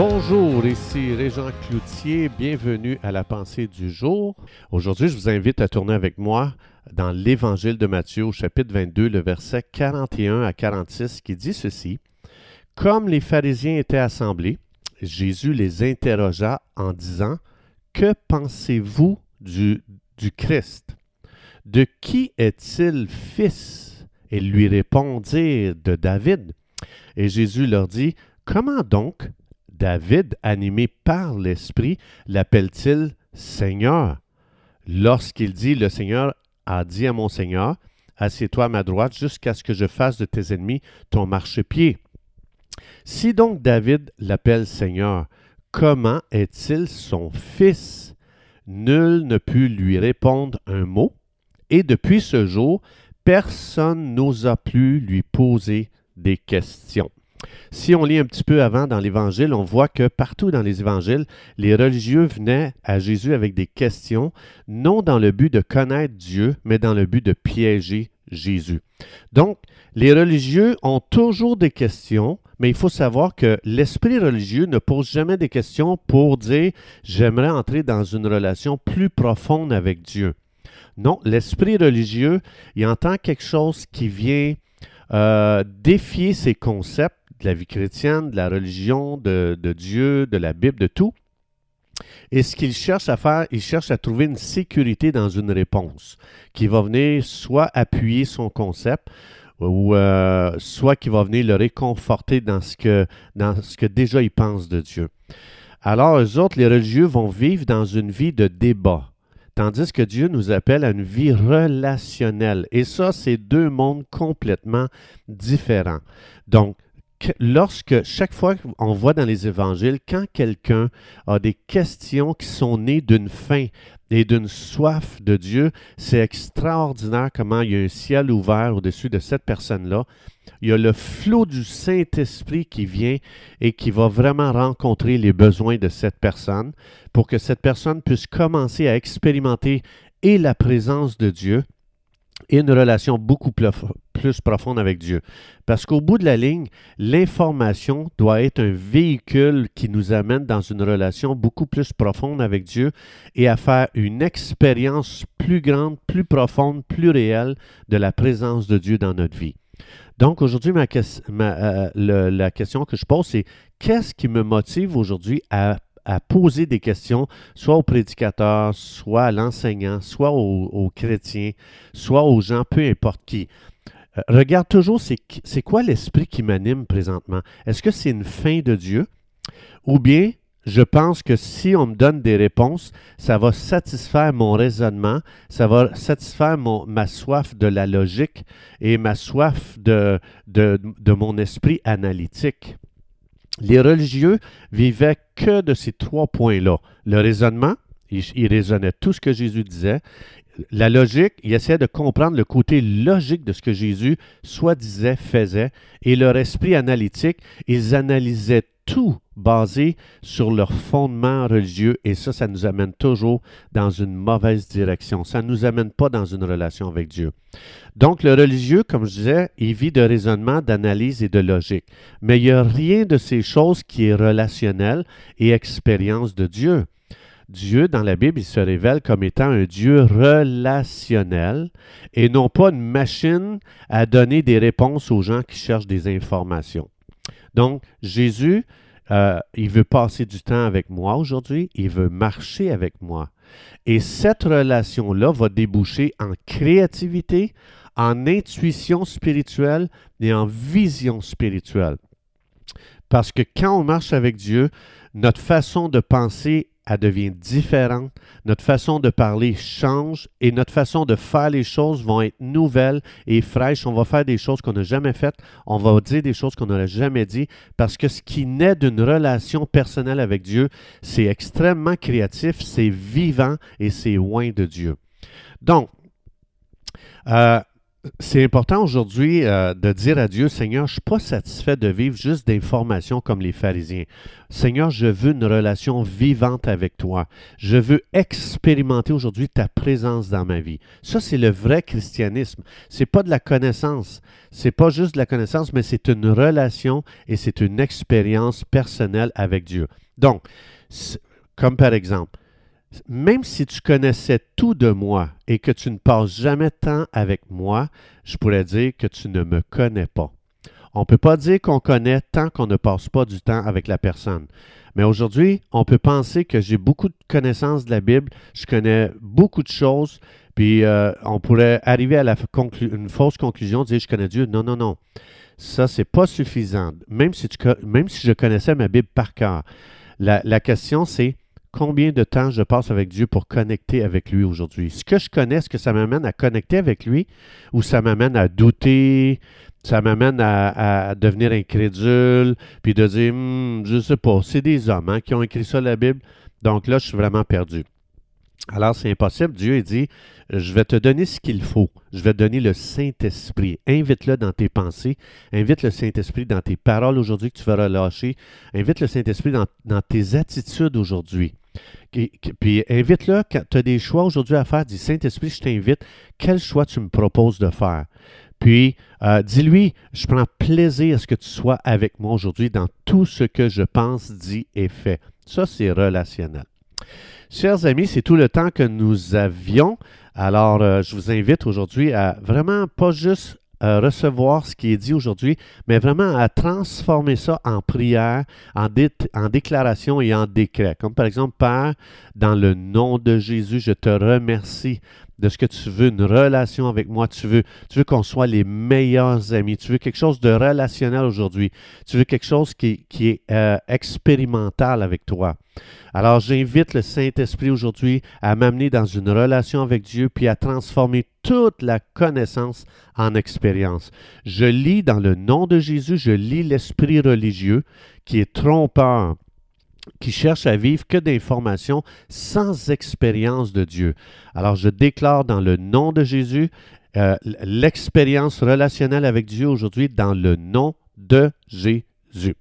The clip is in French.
Bonjour, ici Régent Cloutier, bienvenue à la pensée du jour. Aujourd'hui, je vous invite à tourner avec moi dans l'Évangile de Matthieu au chapitre 22, le verset 41 à 46 qui dit ceci. Comme les pharisiens étaient assemblés, Jésus les interrogea en disant, Que pensez-vous du, du Christ? De qui est-il fils Et lui répondirent, De David. Et Jésus leur dit, Comment donc David, animé par l'Esprit, l'appelle-t-il Seigneur? Lorsqu'il dit, Le Seigneur a dit à mon Seigneur, Assieds-toi à ma droite jusqu'à ce que je fasse de tes ennemis ton marchepied. Si donc David l'appelle Seigneur, comment est-il son fils? Nul ne put lui répondre un mot, et depuis ce jour, personne n'osa plus lui poser des questions. Si on lit un petit peu avant dans l'Évangile, on voit que partout dans les Évangiles, les religieux venaient à Jésus avec des questions, non dans le but de connaître Dieu, mais dans le but de piéger Jésus. Donc, les religieux ont toujours des questions, mais il faut savoir que l'esprit religieux ne pose jamais des questions pour dire j'aimerais entrer dans une relation plus profonde avec Dieu. Non, l'esprit religieux, il entend quelque chose qui vient euh, défier ses concepts de la vie chrétienne, de la religion, de, Dieu, de la Bible, de tout. Et ce qu'il cherche à faire, il cherche à trouver une sécurité dans une réponse qui va venir soit appuyer son concept ou euh, soit qui va venir le réconforter dans ce que, dans ce que déjà il pense de Dieu. Alors, eux autres, les religieux vont vivre dans une vie de débat, tandis que Dieu nous appelle à une vie relationnelle. Et ça, c'est deux mondes complètement différents. Donc, lorsque chaque fois qu'on voit dans les évangiles, quand quelqu'un a des questions qui sont nées d'une faim et d'une soif de Dieu, c'est extraordinaire comment il y a un ciel ouvert au-dessus de cette personne-là. Il y a le flot du Saint-Esprit qui vient et qui va vraiment rencontrer les besoins de cette personne pour que cette personne puisse commencer à expérimenter et la présence de Dieu et une relation beaucoup plus, plus profonde avec Dieu. Parce qu'au bout de la ligne, l'information doit être un véhicule qui nous amène dans une relation beaucoup plus profonde avec Dieu et à faire une expérience plus grande, plus profonde, plus réelle de la présence de Dieu dans notre vie. Donc aujourd'hui, ma, euh, la question que je pose, c'est qu'est-ce qui me motive aujourd'hui à à poser des questions, soit au prédicateur, soit à l'enseignant, soit aux, chrétiens, soit aux gens, peu importe qui? Regarde toujours, c'est quoi l'esprit qui m'anime présentement? Est-ce que c'est une fin de Dieu? Ou bien, je pense que si on me donne des réponses, ça va satisfaire mon raisonnement, ça va satisfaire ma soif de la logique et ma soif de, mon esprit analytique. Les religieux vivaient que de ces trois points-là. Le raisonnement, ils, raisonnaient tout ce que Jésus disait. La logique, ils essayaient de comprendre le côté logique de ce que Jésus soit disait, faisait. Et leur esprit analytique, ils analysaient tout basé sur leur fondement religieux et ça, ça nous amène toujours dans une mauvaise direction. Ça ne nous amène pas dans une relation avec Dieu. Donc, le religieux, comme je disais, il vit de raisonnement, d'analyse et de logique. Mais il n'y a rien de ces choses qui est relationnel et expérience de Dieu. Dieu, dans la Bible, il se révèle comme étant un Dieu relationnel et non pas une machine à donner des réponses aux gens qui cherchent des informations. Donc, Jésus, euh, il veut passer du temps avec moi aujourd'hui, il veut marcher avec moi. Et cette relation-là va déboucher en créativité, en intuition spirituelle et en vision spirituelle. Parce que quand on marche avec Dieu, notre façon de penser elle devient différente. Notre façon de parler change et notre façon de faire les choses vont être nouvelles et fraîches. On va faire des choses qu'on n'a jamais faites. On va dire des choses qu'on n'aurait jamais dit parce que ce qui naît d'une relation personnelle avec Dieu, c'est extrêmement créatif, c'est vivant et c'est loin de Dieu. Donc, euh, c'est important aujourd'hui euh, de dire à Dieu, Seigneur, je ne suis pas satisfait de vivre juste d'informations comme les pharisiens. Seigneur, je veux une relation vivante avec toi. Je veux expérimenter aujourd'hui ta présence dans ma vie. Ça, c'est le vrai christianisme. C'est pas de la connaissance. C'est pas juste de la connaissance, mais c'est une relation et c'est une expérience personnelle avec Dieu. Donc, comme par exemple, même si tu connaissais tout de moi et que tu ne passes jamais de temps avec moi, je pourrais dire que tu ne me connais pas. On ne peut pas dire qu'on connaît tant qu'on ne passe pas du temps avec la personne. Mais aujourd'hui, on peut penser que j'ai beaucoup de connaissances de la Bible, je connais beaucoup de choses, puis euh, on pourrait arriver à la une fausse conclusion, dire je connais Dieu. Non, non, non. Ça, c'est pas suffisant. Même si, tu, même si je connaissais ma Bible par cœur. la question, c'est combien de temps je passe avec Dieu pour connecter avec lui aujourd'hui? Ce que je connais, est-ce que ça m'amène à connecter avec lui ou ça m'amène à douter, ça m'amène à, devenir incrédule, puis de dire, hmm, je ne sais pas, c'est des hommes hein, qui ont écrit ça la Bible, donc là, je suis vraiment perdu. Alors, c'est impossible. Dieu dit, je vais te donner ce qu'il faut. Je vais te donner le Saint-Esprit. Invite-le dans tes pensées. Invite le Saint-Esprit dans tes paroles aujourd'hui que tu vas relâcher. Invite le Saint-Esprit dans, tes attitudes aujourd'hui. Puis invite-le quand tu as des choix aujourd'hui à faire. Dis Saint-Esprit, je t'invite. Quel choix tu me proposes de faire? Puis, euh, dis-lui, je prends plaisir à ce que tu sois avec moi aujourd'hui dans tout ce que je pense, dis et fais. Ça, c'est relationnel. Chers amis, c'est tout le temps que nous avions. Alors, euh, je vous invite aujourd'hui à vraiment pas juste euh, recevoir ce qui est dit aujourd'hui, mais vraiment à transformer ça en prière, en, en, déclaration et en décret. Comme par exemple, Père, dans le nom de Jésus, je te remercie de ce que tu veux, une relation avec moi. Tu veux, tu veux qu'on soit les meilleurs amis. Tu veux quelque chose de relationnel aujourd'hui. Tu veux quelque chose qui, est euh, expérimental avec toi. Alors j'invite le Saint-Esprit aujourd'hui à m'amener dans une relation avec Dieu, puis à transformer toute la connaissance en expérience. Je lis dans le nom de Jésus, je lis l'esprit religieux qui est trompeur qui cherche à vivre que d'informations sans expérience de Dieu. Alors je déclare dans le nom de Jésus euh, l'expérience relationnelle avec Dieu aujourd'hui dans le nom de Jésus.